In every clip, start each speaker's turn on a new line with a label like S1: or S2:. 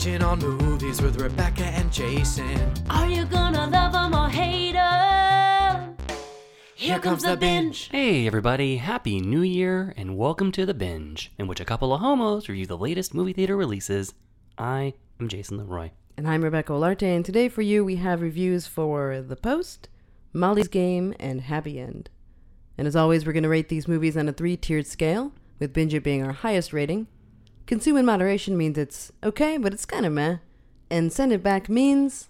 S1: Watching on movies with Rebecca and Jason.
S2: Are you gonna love 'em or hate 'em? Here comes the binge.
S3: Hey everybody, happy new year and welcome to The Binge, in which a couple of homos review the latest movie theater releases. I am Jason Leroy.
S4: And I'm Rebecca Olarte, and today for you we have reviews for The Post, Molly's Game, and Happy End. And as always, we're going to rate these movies on a three tiered scale, with Binge It being our highest rating. Consume in moderation means it's okay, but it's kind of meh. And send it back means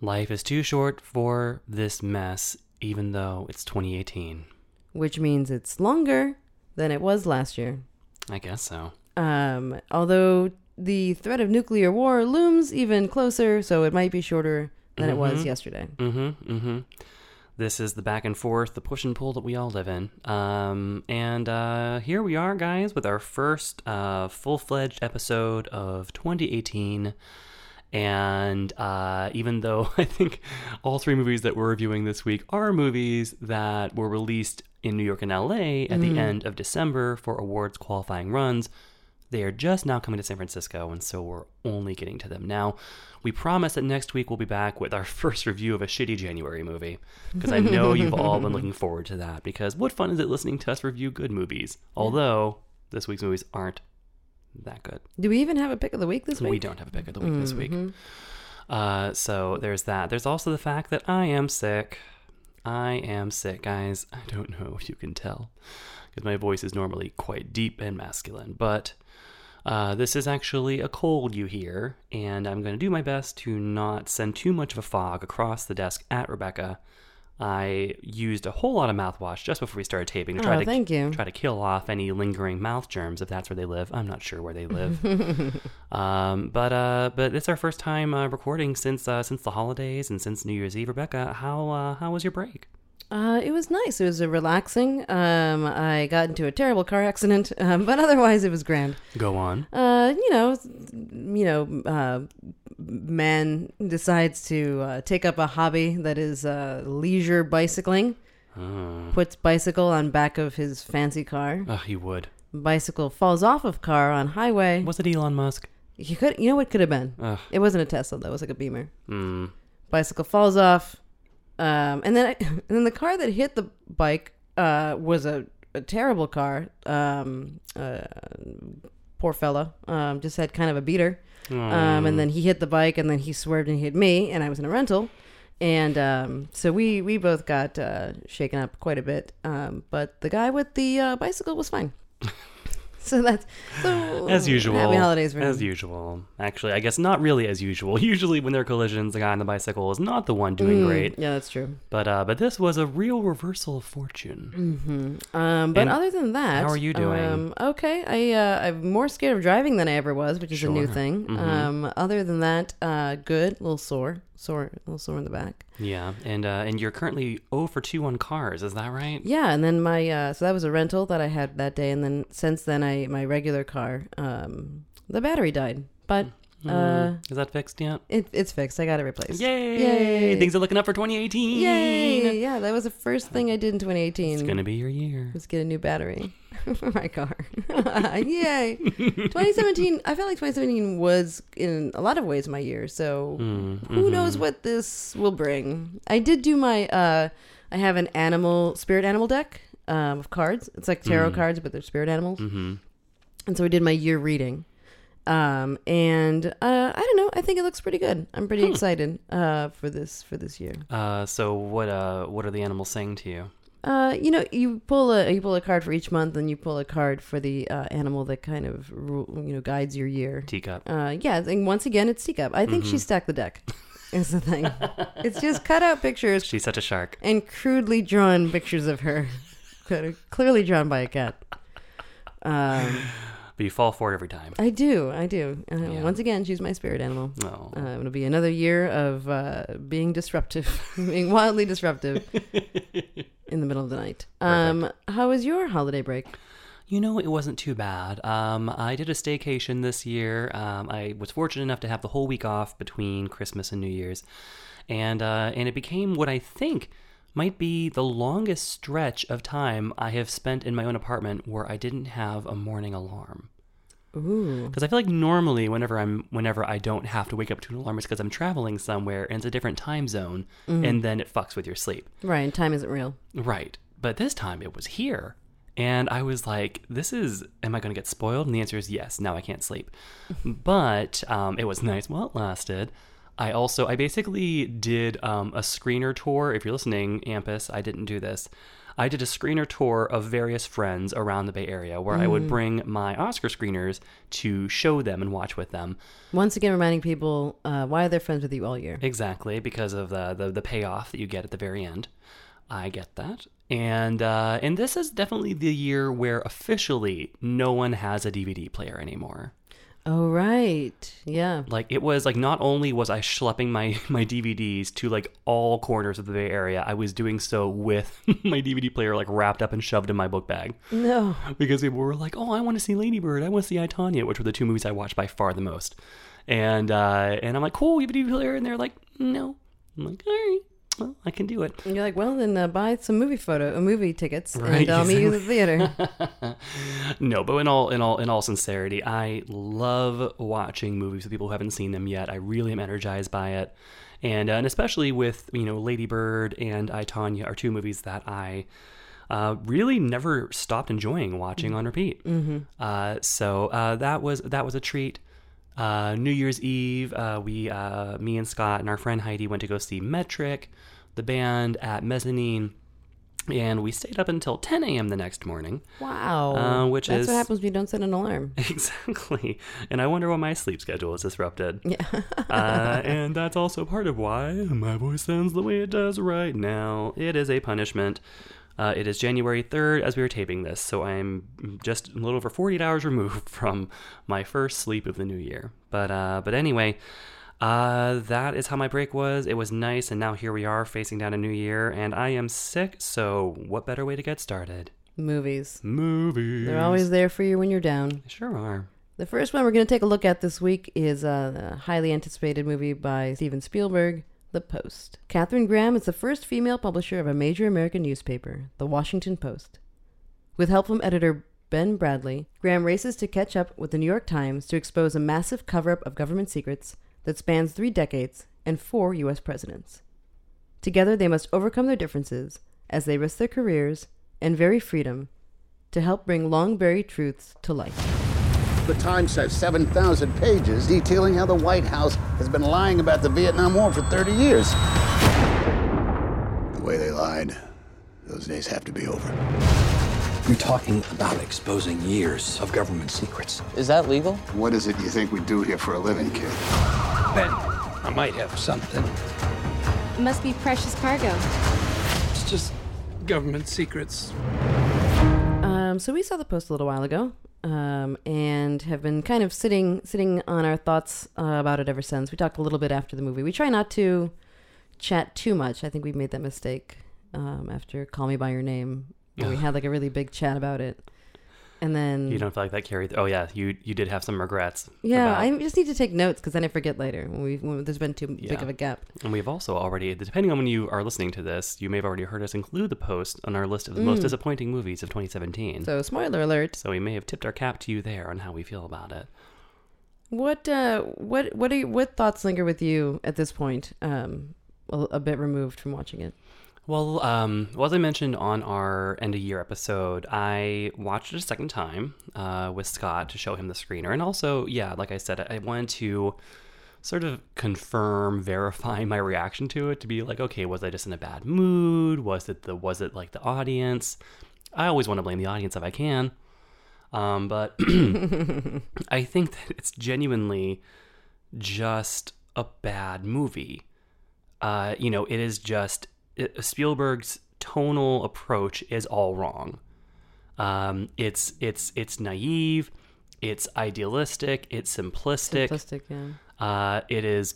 S3: Life is too short for this mess, even though it's 2018.
S4: which means it's longer than it was last year.
S3: I guess so.
S4: Um, although the threat of nuclear war looms even closer, so it might be shorter than it was
S3: Mhm.
S4: yesterday.
S3: Mm-hmm. Mm-hmm. This is the back and forth, the push and pull that we all live in. Um, and uh, here we are, guys, with our first uh, full-fledged episode of 2018. And uh, even though I think all three movies that we're reviewing this week are movies that were released in New York and LA at the end of December for awards qualifying runs, they are just now coming to San Francisco, and so we're only getting to them now. We promise that next week we'll be back with our first review of a shitty January movie, because I know you've all been looking forward to that. Because what fun is it listening to us review good movies? Although this week's movies aren't that good.
S4: Do we even have a pick of the week this week?
S3: We don't have a pick of the week this week. Uh, so there's that. There's also the fact that I am sick. I am sick, guys. I don't know if you can tell, because my voice is normally quite deep and masculine, but uh, this is actually a cold you hear, and I'm going to do my best to not send too much of a fog across the desk at Rebecca. I used a whole lot of mouthwash just before we started taping to try
S4: Oh,
S3: to
S4: thank you.
S3: try to kill off any lingering mouth germs if that's where they live. I'm not sure where they live. um, but uh, but it's our first time uh, recording since uh, since the holidays and since New Year's Eve. Rebecca, how uh, how was your break?
S4: Uh, it was nice. It was relaxing. Um, I got into a terrible car accident, um, but otherwise it was grand.
S3: Go on.
S4: Uh, you know, you know, uh, man decides to uh, take up a hobby that is uh, leisure bicycling.
S3: Oh,
S4: Puts bicycle on back of his fancy car.
S3: oh, he would.
S4: Bicycle falls off of car on highway.
S3: Was it Elon Musk?
S4: You could, you know, what could have been.
S3: Ugh.
S4: It wasn't a Tesla. That was like a Beamer.
S3: Mm.
S4: bicycle falls off um, and then I, and then the car that hit the bike uh, was a, a terrible car. Um, uh, poor fella um, just had kind of a beater. Um, and then he hit the bike and then he swerved and hit me and i was in a rental. And um, so we we both got uh, shaken up quite a bit. Um, but the guy with the uh, bicycle was fine so that's so
S3: As usual.
S4: happy holidays
S3: As usual. Actually, I guess not really as usual. Usually, when there are collisions, the guy on the bicycle is not the one doing
S4: Mm,
S3: great.
S4: yeah that's true
S3: But uh, but this was a real reversal of fortune.
S4: Um, but
S3: And
S4: other than that,
S3: how are you doing?
S4: Um, okay, I uh, I'm more scared of driving than I ever was, which is a new
S3: Sure.
S4: thing.
S3: Mhm.
S4: Um, other than that, uh, good. A little sore, sore, a little sore in the back.
S3: Yeah, and uh, and you're currently 0 for 2 on cars, is that right?
S4: Yeah, and then my uh, so that was a rental that I had that day, and then since then I my regular car, um, the battery died, but uh,
S3: Mm, is that fixed yet?
S4: it, it's fixed. I got it replaced.
S3: Yay!
S4: Yay!
S3: Things are looking up for 2018.
S4: Yay! Yeah, that was the first thing I did in 2018.
S3: It's gonna be your year.
S4: was get a new battery for my car. Yay! 2017. I felt like 2017 was in a lot of ways my year. So
S3: Mm,
S4: who knows what this will bring? I did do my. uh I have an animal spirit animal deck um, of cards. It's like tarot
S3: Mm.
S4: cards, but they're spirit animals.
S3: Mhm.
S4: And so I did my year reading. Um, and uh, I don't know. I think it looks pretty good. I'm pretty
S3: Hmm.
S4: excited uh, for this for this year.
S3: Uh, so what uh what are the animals saying to you?
S4: Uh, you know, you pull a you pull a card for each month, and you pull a card for the uh, animal that kind of you know guides your year.
S3: Teacup.
S4: Uh, yeah, and once again, it's Teacup. I think she
S3: Mhm.
S4: stacked the deck. Is the thing. it's just cut out pictures
S3: She's such a shark.
S4: and crudely drawn pictures of her, clearly drawn by a cat. Um,
S3: But you fall for it every time.
S4: I do, I do. Uh,
S3: Yeah.
S4: Once again, she's my spirit animal.
S3: No.
S4: Uh, it'll be another year of uh, being disruptive, being wildly disruptive in the middle of the night. Um, how was your holiday break?
S3: You know, it wasn't too bad. Um, I did a staycation this year. Um, I was fortunate enough to have the whole week off between Christmas and New Year's, and uh, and it became what I think might be the longest stretch of time I have spent in my own apartment where I didn't have a morning alarm.
S4: Ooh.
S3: Because I feel like normally, whenever I'm, whenever I don't have to wake up to an alarm, it's because I'm traveling somewhere and it's a different time zone, and then it fucks with your sleep.
S4: Right. And time isn't real.
S3: Right. But this time it was here. And I was like, this is, am I going to get spoiled? And the answer is yes. Now I can't sleep. but um, it was nice while it lasted. I also, I basically did um, a screener tour. If you're listening, AMPAS, I didn't do this. I did a screener tour of various friends around the Bay Area where I would bring my Oscar screeners to show them and watch with them.
S4: Once again, reminding people uh, why they're friends with you all year.
S3: Exactly, because of the, the the payoff that you get at the very end. I get that, and uh, and this is definitely the year where officially no one has a DVD player anymore.
S4: Oh, right. Yeah.
S3: Like it was like not only was I schlepping my my DVDs to like all corners of the Bay Area, I was doing so with my DVD player like wrapped up and shoved in my book bag
S4: No.
S3: because people were like, "Oh, I want to see Lady Bird. I want to see I Tonya," which were the two movies I watched by far the most. And uh, and I'm like, "Cool, you have a DVD player?" And they're like, "No." I'm like, "All right, well, I can do it."
S4: And you're like, well, then uh, buy some movie photo, uh, movie tickets,
S3: Right,
S4: and I'll meet you at the theater.
S3: no, but in all in all in all sincerity, I love watching movies with people who haven't seen them yet. I really am energized by it, and uh, and especially with you know Lady Bird and I Tonya are two movies that I. Uh, really never stopped enjoying watching on repeat. Mm-hmm. Uh, so uh, that was that was a treat. Uh, New Year's Eve, uh, we uh, me and Scott and our friend Heidi went to go see Metric, the band at Mezzanine, and we stayed up until 10 a.m. the next morning.
S4: wow.
S3: Uh, which
S4: That's
S3: is-
S4: what happens when you don't set an alarm.
S3: Exactly. And I wonder why my sleep schedule is disrupted.
S4: Yeah.
S3: uh, and that's also part of why my voice sounds the way it does right now. It is a punishment. Uh, it is January 3rd as we are taping this, so I'm just a little over 48 hours removed from my first sleep of the new year. But uh, but anyway, uh, that is how my break was. It was nice, and now here we are facing down a new year, and I am sick. So what better way to get started?
S4: Movies.
S3: Movies.
S4: They're always there for you when you're down.
S3: They sure are.
S4: The first one we're going to take a look at this week is uh, a highly anticipated movie by Steven Spielberg, The Post. Katharine Graham is the first female publisher of a major American newspaper, The Washington Post. With help from editor Ben Bradlee, Graham races to catch up with the New York Times to expose a massive cover up of government secrets that spans three decades and four U.S. presidents. Together, they must overcome their differences as they risk their careers and very freedom to help bring long buried truths to light.
S5: The Times has 7,000 pages detailing how the White House has been lying about the Vietnam War for 30 years. The way they lied, those days have to be over.
S6: You're talking about exposing years of government secrets.
S7: Is that legal?
S5: What is it you think we do here for a living, kid?
S6: Ben, I might have something.
S8: It must be precious cargo.
S9: It's just government secrets.
S4: Um, so we saw the post a little while ago, um, and have been kind of sitting sitting on our thoughts uh, about it ever since. We talked a little bit after the movie. We try not to chat too much. I think we made that mistake um, after "Call Me by Your Name." Where we had like a really big chat about it, and then
S3: You don't feel like that carried. Oh yeah, you you did have some regrets.
S4: yeah,
S3: about-
S4: I just need to take notes because then I forget later when we when there's been too big of a gap.
S3: And we've also already, depending on when you are listening to this, you may have already heard us include the post on our list of the most disappointing movies of 2017. So,
S4: Mm. So spoiler alert.
S3: So we may have tipped our cap to you there on how we feel about it.
S4: What uh what what are you, what thoughts linger with you at this point? Um, a, a bit removed from watching it.
S3: Well, um, well, as I mentioned on our end of year episode, I watched it a second time uh, with Scott to show him the screener, and also, yeah, like I said, I wanted to sort of confirm, verify my reaction to it to be like, okay, was I just in a bad mood? Was it the was it like the audience? I always want to blame the audience if I can, um, but I think that it's genuinely just a bad movie. Uh, you know, it is just Spielberg's tonal approach is all wrong. Um, it's it's it's naive, it's idealistic, it's simplistic.
S4: Simplistic, yeah.
S3: Uh, it is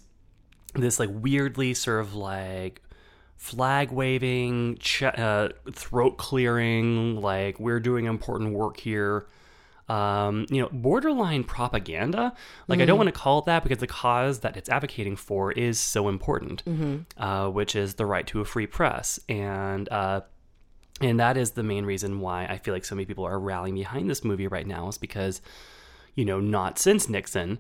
S3: this like weirdly sort of like flag waving, ch- uh, throat clearing, like we're doing important work here. Um, you know, borderline propaganda. Like I don't want to call it that because the cause that it's advocating for is so important, uh, which is the right to a free press, and uh, and that is the main reason why I feel like so many people are rallying behind this movie right now is because you know, not since Nixon,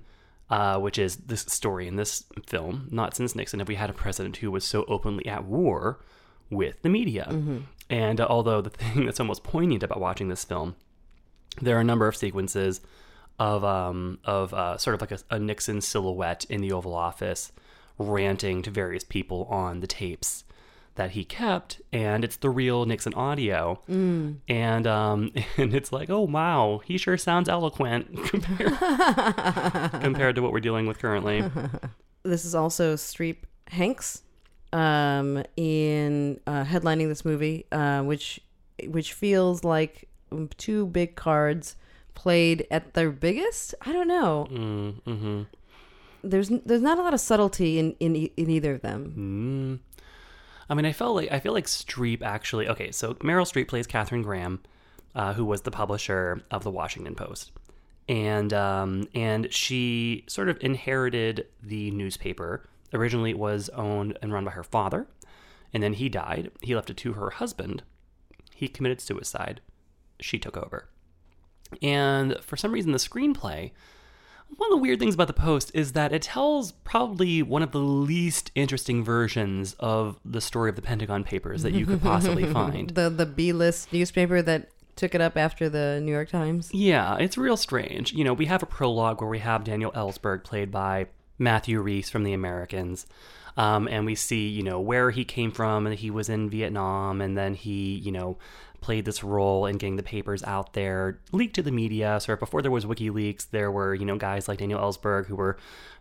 S3: uh, which is this story in this film, not since Nixon have we had a president who was so openly at war with the media. And uh, although the thing that's almost poignant about watching this film, there are a number of sequences of um of uh, sort of like a, a Nixon silhouette in the Oval Office ranting to various people on the tapes that he kept, and it's the real Nixon audio, and um and it's like, oh wow, he sure sounds eloquent compared, compared to what we're dealing with currently.
S4: This is also Streep Hanks um, in uh, headlining this movie, uh, which which feels like two big cards played at their biggest. I don't know.
S3: Mm, hmm
S4: There's there's not a lot of subtlety in in, in either of them.
S3: Mm. I mean, I felt like I feel like Streep actually. Okay, so Meryl Streep plays Katharine Graham, uh, who was the publisher of the Washington Post, and um, and she sort of inherited the newspaper. Originally, it was owned and run by her father, and then he died. He left it to her husband. He committed suicide. She took over, and for some reason, the screenplay one of the weird things about the Post is that it tells probably one of the least interesting versions of the story of the Pentagon Papers that you could possibly find.
S4: The the B list newspaper that took it up after the New York Times.
S3: Yeah, it's real strange. You know, we have a prologue where we have Daniel Ellsberg played by Matthew Rhys from The Americans. Um, and we see, you know, where he came from, and he was in Vietnam, and then he, you know, played this role in getting the papers out there, leaked to the media. So before there was WikiLeaks, there were, you know, guys like Daniel Ellsberg who were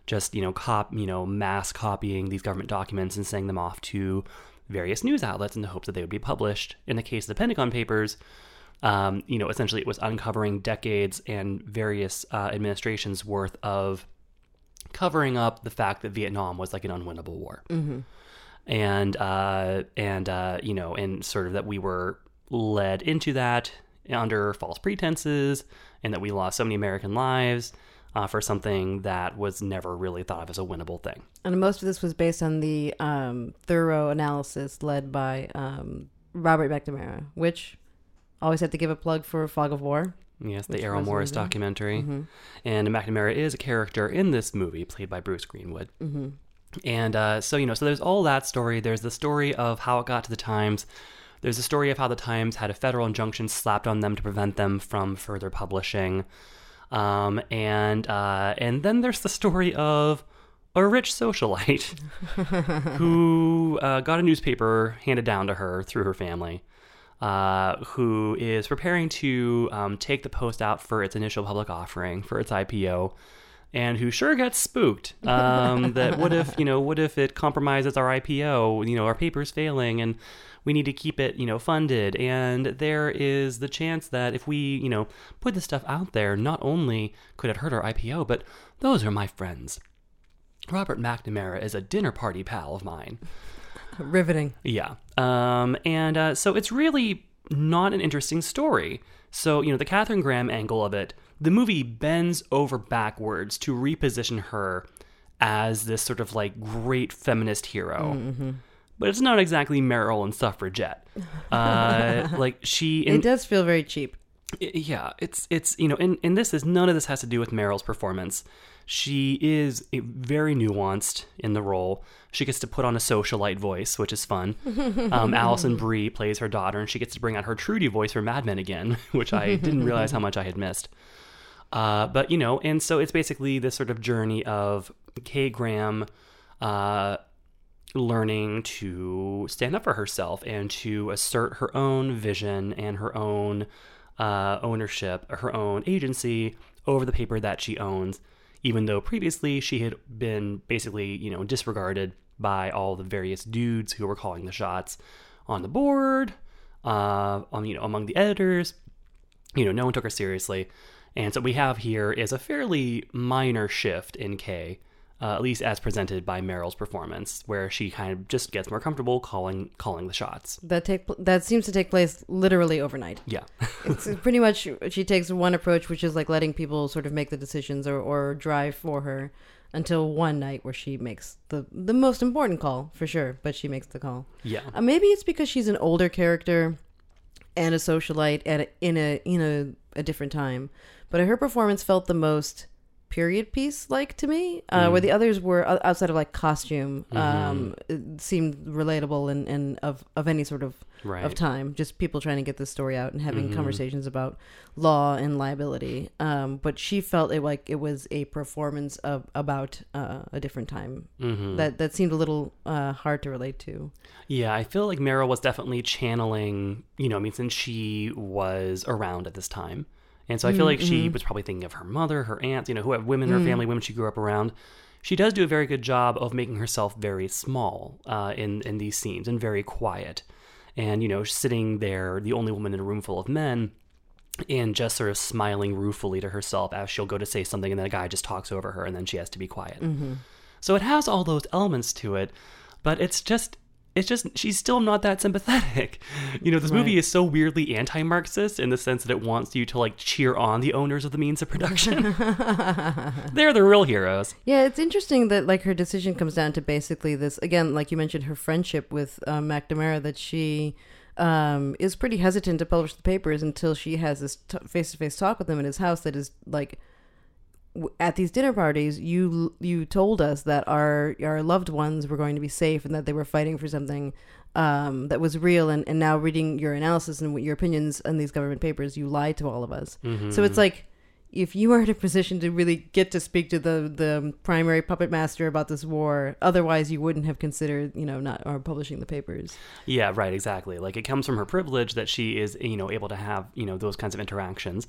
S3: just, you know, cop, you know, mass copying these government documents and sending them off to various news outlets in the hopes that they would be published. In the case of the Pentagon Papers, um, you know, essentially it was uncovering decades and various uh, administrations worth of covering up the fact that Vietnam was like an unwinnable war, and uh, and uh, you know, and sort of that we were led into that under false pretenses, and that we lost so many American lives. Uh, for something that was never really thought of as a winnable thing.
S4: And most of this was based on the um, thorough analysis led by um, Robert McNamara, which always have to give a plug for Fog of War.
S3: Yes, the Errol Morris
S4: amazing.
S3: documentary. And McNamara is a character in this movie played by Bruce Greenwood. Mm-hmm. And uh, so, you know, so there's all that story. There's the story of how it got to the Times. There's a story of how the Times had a federal injunction slapped on them to prevent them from further publishing. Um, and uh, and then there's the story of a rich socialite who uh, got a newspaper handed down to her through her family, uh, who is preparing to um, take the post out for its initial public offering for its IPO, and who sure gets spooked um, that what if you know what if it compromises our IPO? You know our paper's failing and. We need to keep it, you know, funded, and there is the chance that if we, you know, put this stuff out there, not only could it hurt our IPO, but those are my friends. Robert McNamara is a dinner party pal of mine.
S4: Riveting.
S3: Yeah. Um, and uh, so it's really not an interesting story. So, you know, the Katharine Graham angle of it, the movie bends over backwards to reposition her as this sort of like great feminist hero. But it's not exactly Meryl and suffragette. Uh, like she, in,
S4: it does feel very cheap.
S3: I- yeah it's it's you know and, and this is none of this has to do with meryl's performance she is a very nuanced in the role she gets to put on a socialite voice which is fun um, alison brie plays her daughter and she gets to bring out her trudy voice for mad men again which i didn't realize how much i had missed uh, but you know and so it's basically this sort of journey of kay graham uh, learning to stand up for herself and to assert her own vision and her own uh, ownership, her own agency over the paper that she owns, even though previously she had been basically, you know, disregarded by all the various dudes who were calling the shots on the board, uh, on you know, among the editors. You know, no one took her seriously, and so what we have here is a fairly minor shift in Kay uh, at least as presented by Meryl's performance, where she kind of just gets more comfortable calling calling the shots.
S4: That take that seems to take place literally overnight.
S3: Yeah,
S4: It's pretty much she takes one approach, which is like letting people sort of make the decisions or, or drive for her, until one night where she makes the the most important call for sure. But she makes the call.
S3: yeah,
S4: Uh, maybe it's because she's an older character and a socialite and a, in a in a different time. But her performance felt the most period piece like to me, uh, where the others were outside of like costume, um, seemed relatable and, and of, of any sort of
S3: Right.
S4: of time. Just people trying to get this story out and having conversations about law and liability. Um, but she felt it like it was a performance of about uh, a different time.
S3: Mm-hmm.
S4: That that seemed a little uh, hard to relate to.
S3: Yeah, I feel like Meryl was definitely channeling, you know, I mean, since she was around at this time. And so I feel mm, like she mm-hmm. was probably thinking of her mother, her aunts, you know, who have women in her mm. family, women she grew up around. She does do a very good job of making herself very small uh, in, in these scenes and very quiet. And, you know, sitting there, the only woman in a room full of men, and just sort of smiling ruefully to herself as she'll go to say something and then a guy just talks over her and then she has to be quiet. Mm-hmm. So it has all those elements to it, but it's just it's just she's still not that sympathetic. You know, this movie is so weirdly anti-Marxist in the sense that it wants you to like cheer on the owners of the means of production. They're the real heroes.
S4: Yeah, it's interesting that like her decision comes down to basically this again, like you mentioned, her friendship with um, McNamara. That she um, is pretty hesitant to publish the papers until she has this face to face talk with him in his house. That is like at these dinner parties, you you told us that our our loved ones were going to be safe and that they were fighting for something um, that was real. And, and now reading your analysis and your opinions on these government papers, you lied to all of us. So it's like if you are in a position to really get to speak to the the primary puppet master about this war, otherwise you wouldn't have considered you know not or publishing the papers.
S3: Yeah, right, exactly. Like it comes from her privilege that she is, you know, able to have, you know, those kinds of interactions.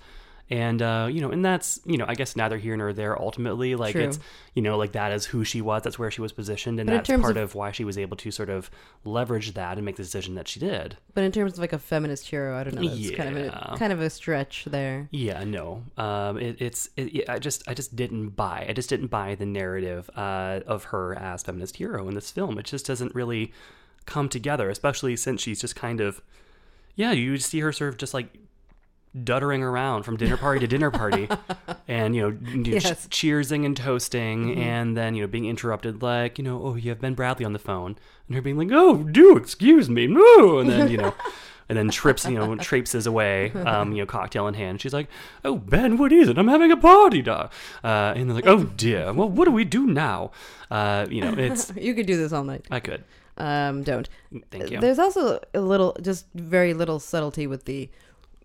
S3: And uh, you know, and that's, you know, I guess neither here nor there ultimately. Like
S4: True.
S3: it's you know, like that is who she was, that's where she was positioned, and
S4: But
S3: that's part
S4: of-
S3: of why she was able to sort of leverage that and make the decision that she did.
S4: But in terms of like a feminist hero, I don't know. That's kind of
S3: Yeah.
S4: a kind of a stretch there.
S3: Yeah, no. Um, it, it's it, yeah, I just I just didn't buy. I just didn't buy the narrative uh, of her as feminist hero in this film. It just doesn't really come together, especially since she's just kind of yeah. You see her sort of just like duttering around from dinner party to dinner party, and you know,
S4: Yes.
S3: ch- cheersing and toasting, and then you know being interrupted like you know oh you have Ben Bradlee on the phone, and her being like oh do excuse me no, and then you know. And then trips, you know, traipses away, um, you know, cocktail in hand. She's like, "Oh, Ben, what is it? I'm having a party, da." Uh, and they're like, "Oh dear, well, what do we do now?" Uh, you know, it's
S4: You could do this all night.
S3: I could,
S4: Um, don't.
S3: thank you.
S4: There's also a little, just very little subtlety with the,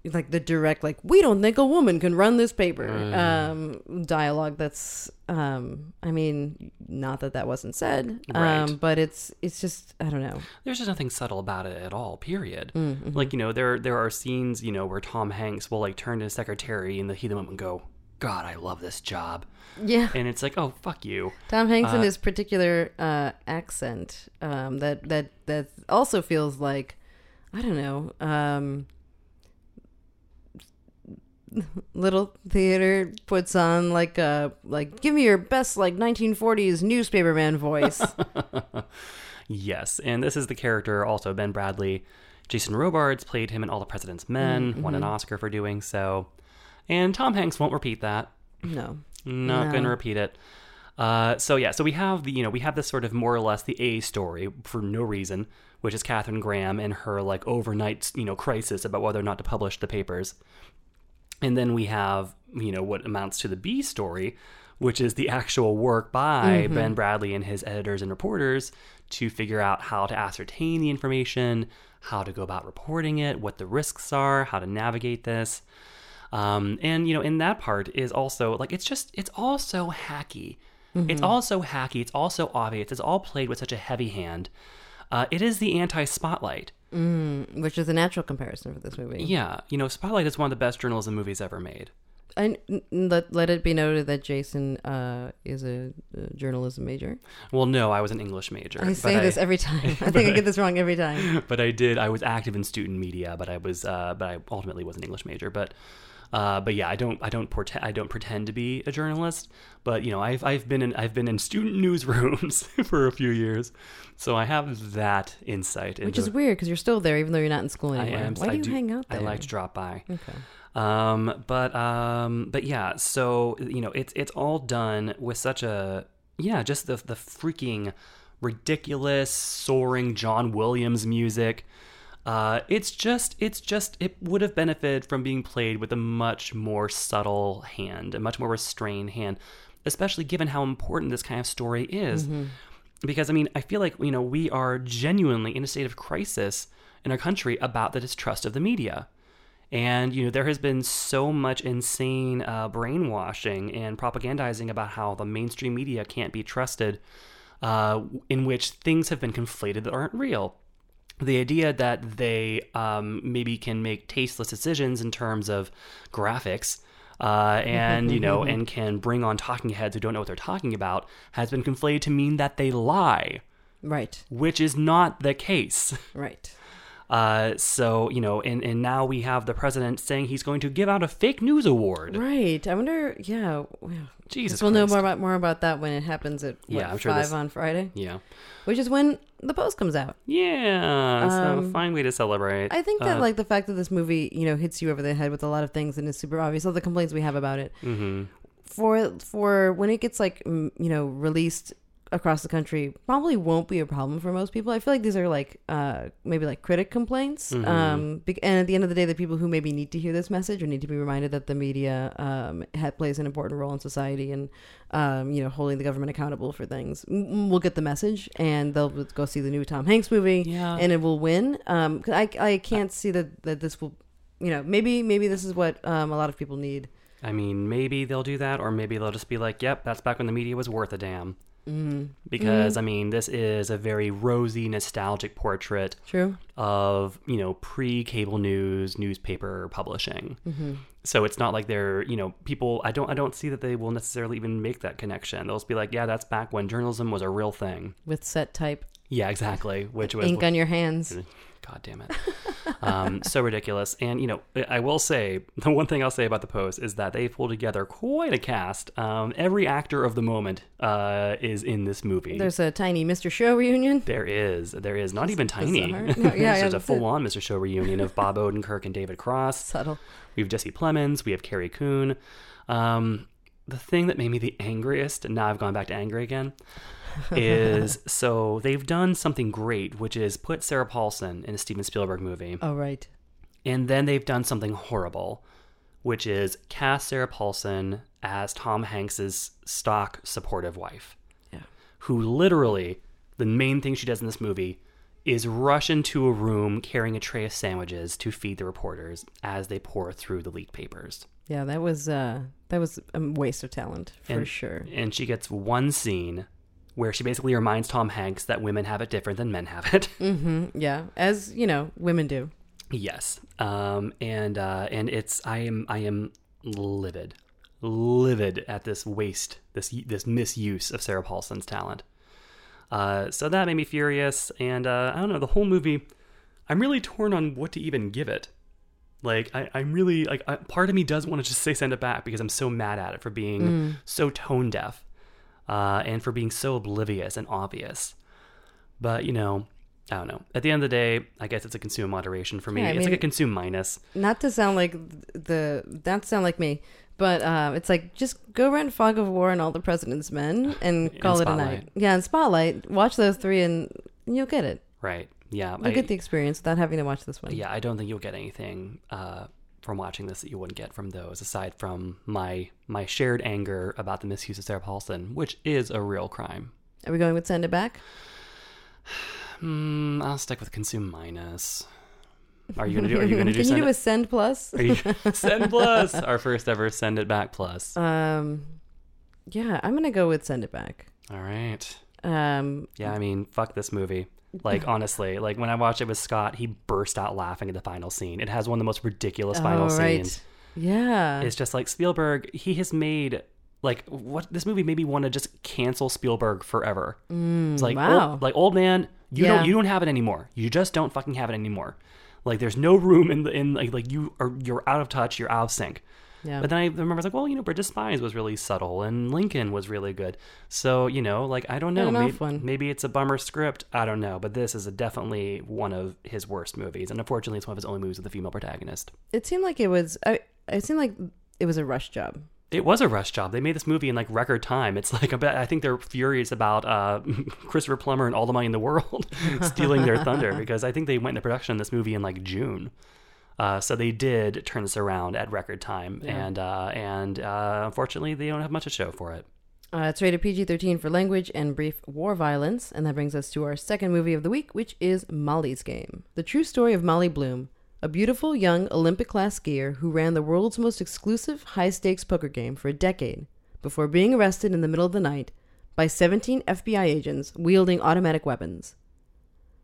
S4: like the direct, like we don't think a woman can run this paper um, dialogue. That's, um, I mean, not that that wasn't said,
S3: Right.
S4: um, but it's it's just I don't know.
S3: there's just nothing subtle about it at all period
S4: Mm-hmm.
S3: like you know there there are scenes you know where tom hanks will like turn to his secretary in the heat of the moment and go god i love this job
S4: Yeah.
S3: and it's like oh fuck you
S4: Tom Hanks and
S3: Uh,
S4: his particular uh, accent um, that that that also feels like I don't know. Little theater puts on like a like give me your best like 1940s newspaperman voice.
S3: yes and this is the character also ben bradlee jason robards played him in all the president's men won an oscar for doing so and tom hanks won't repeat that
S4: no.
S3: Not
S4: No.
S3: going to repeat it. Uh, so yeah, so we have the you know we have this sort of more or less the A story for no reason, which is Katharine Graham and her like overnight you know crisis about whether or not to publish the papers, and then we have you know what amounts to the B story, which is the actual work by Ben Bradlee and his editors and reporters to figure out how to ascertain the information, how to go about reporting it, what the risks are, how to navigate this. Um, and you know, in that part is also like it's just it's all so hacky. It's all so hacky. It's all so obvious. It's all played with such a heavy hand. Uh, it is the anti-spotlight.
S4: Which is a natural comparison for this movie.
S3: Yeah, you know, Spotlight is one of the best journalism movies ever made.
S4: And let, let it be noted that Jason uh, is a, a journalism major.
S3: Well, no, I was an English major.
S4: I say this every time. I think I get this wrong every time.
S3: but I did. I was active in student media, but I was, uh, but I ultimately was an English major. But, uh, but yeah, I don't, I don't pretend, I don't pretend to be a journalist. But you know, I've, I've been in, I've been in student newsrooms for a few years, so I have that insight.
S4: Which
S3: into,
S4: is weird because you're still there even though you're not in school
S3: I
S4: anymore.
S3: am.
S4: Why
S3: I
S4: do you hang out there?
S3: I like to drop by.
S4: Okay.
S3: Um, but um, but yeah, so you know, it's it's all done with such a yeah, just the the freaking ridiculous soaring John Williams music. Uh, it's just, it's just, it would have benefited from being played with a much more subtle hand, a much more restrained hand, especially given how important this kind of story is. Because I mean, I feel like you know we are genuinely in a state of crisis in our country about the distrust of the media. And you know there has been so much insane uh, brainwashing and propagandizing about how the mainstream media can't be trusted, uh, in which things have been conflated that aren't real. The idea that they um, maybe can make tasteless decisions in terms of graphics, uh, and you know, and can bring on talking heads who don't know what they're talking about, has been conflated to mean that they lie,
S4: Right.
S3: which is not the case.
S4: Right.
S3: Uh, so you know, and and now we have the president saying he's going to give out a fake news award.
S4: Right. I wonder. Yeah.
S3: Jesus,
S4: we'll know more about more about that when it happens at what,
S3: Yeah, I'm sure
S4: five
S3: this-
S4: on Friday,
S3: Yeah,
S4: which is when the post comes out.
S3: yeah. so
S4: Um,
S3: fine way to celebrate.
S4: I think that
S3: Uh,
S4: like the fact that this movie, you know, hits you over the head with a lot of things and is super obvious. All the complaints we have about it.
S3: mhm.
S4: For for when it gets like you know released across the country, probably won't be a problem for most people. I feel like these are like uh maybe like critic complaints.
S3: Mm-hmm.
S4: Um, and at the end of the day, the people who maybe need to hear this message or need to be reminded that the media um ha- plays an important role in society and um you know holding the government accountable for things m- will get the message and they'll go see the new Tom Hanks movie
S3: Yeah.
S4: and it will win. Um, 'cause I I can't see that that this will. You know, maybe maybe this is what um, a lot of people need.
S3: I mean, maybe they'll do that, or maybe they'll just be like, "Yep, that's back when the media was worth a damn."
S4: Mm-hmm.
S3: Because I mean, this is a very rosy, nostalgic portrait
S4: True.
S3: of you know pre-cable news newspaper publishing.
S4: Mm-hmm.
S3: So it's not like they're you know people. I don't I don't see that they will necessarily even make that connection. They'll just be like, "Yeah, that's back when journalism was a real thing."
S4: With set type,
S3: Yeah, exactly. Which was
S4: ink on your hands.
S3: God damn it. um, so ridiculous. And, you know, I will say, the one thing I'll say about the post is that they pulled together quite a cast. Um, every actor of the moment uh, is in this movie.
S4: There's a tiny Mr. Show reunion.
S3: there is. There is. Not even tiny.
S4: No, yeah, yeah,
S3: There's a full on Mr. Show reunion of Bob Odenkirk and David Cross.
S4: Subtle.
S3: We have Jesse Plemons. We have Carrie Coon. Um, the thing that made me the angriest, and now I've gone back to angry again, is so they've done something great, which is put Sarah Paulson in a Steven Spielberg movie.
S4: Oh right.
S3: And then they've done something horrible, which is cast Sarah Paulson as Tom Hanks's stock supportive wife.
S4: Yeah.
S3: Who literally, the main thing she does in this movie is rush into a room carrying a tray of sandwiches to feed the reporters as they pour through the leaked papers.
S4: Yeah, that was uh that was a waste of talent for
S3: and,
S4: sure.
S3: And she gets one scene where she basically reminds Tom Hanks that women have it different than men have it.
S4: Mm-hmm. Yeah, as you know, women do.
S3: Yes. Um, and uh, and it's I am I am livid, livid at this waste, this this misuse of Sarah Paulson's talent. Uh, so that made me furious, and uh, I don't know the whole movie. I'm really torn on what to even give it. Like I, I'm really like I, part of me does want to just say send it back because I'm so mad at it for being so tone deaf, uh, and for being so oblivious and obvious. But you know, I don't know. At the end of the day, I guess it's a consume moderation for me.
S4: Yeah, I
S3: it's
S4: mean-
S3: like a consume minus.
S4: Not to sound like the not to sound like me, but uh, it's like just go rent Fog of War and All the President's Men and call it a night. Yeah, and Spotlight. Watch those three and you'll get it.
S3: Right. Yeah.
S4: You'll
S3: I,
S4: get the experience without having to watch this one.
S3: yeah, I don't think you'll get anything uh, from watching this that you wouldn't get from those, aside from my my shared anger about the misuse of Sarah Paulson, which is a real crime.
S4: Are we going with Send It Back?
S3: Hmm, I'll stick with consume minus. Are you gonna do? Are you gonna do?
S4: Can
S3: send
S4: you do
S3: it?
S4: a Send Plus?
S3: Are you, send plus our first ever send it back plus.
S4: Um, yeah, I'm gonna go with Send It Back.
S3: All right.
S4: Um,
S3: Yeah, I mean, fuck this movie. Like honestly, like when I watched it with Scott, he burst out laughing at the final scene. It has one of the most ridiculous final
S4: oh, right.
S3: scenes.
S4: Yeah.
S3: It's just like Spielberg. He has made like what this movie made me want to just cancel Spielberg forever. it's like
S4: Mm, wow.
S3: old, like old man, you
S4: Yeah.
S3: don't you don't have it anymore. You just don't fucking have it anymore. Like there's no room in the in like like you are you're out of touch. You're out of sync.
S4: Yeah.
S3: But then I remember I was like, well, you know, Bridge of Spies was really subtle, and Lincoln was really good. So you know, like I don't know, maybe,
S4: off one.
S3: maybe it's a bummer script. I don't know, but this is a, definitely one of his worst movies, and unfortunately, it's one of his only movies with a female protagonist.
S4: it seemed like it was. I, it seemed like it was a rush job.
S3: It was a rush job. They made this movie in like record time. It's like I think they're furious about uh, Christopher Plummer and all the money in the world stealing their thunder because I think they went into production on this movie in like June. Uh, so they did turn this around at record time, and uh, and uh, unfortunately they don't have much to show for it.
S4: Uh, it's rated PG 13 for language and brief war violence. And that brings us to our second movie of the week, which is Molly's Game. The true story of Molly Bloom, a beautiful young Olympic class skier who ran the world's most exclusive high stakes poker game for a decade before being arrested in the middle of the night by 17 FBI agents wielding automatic weapons.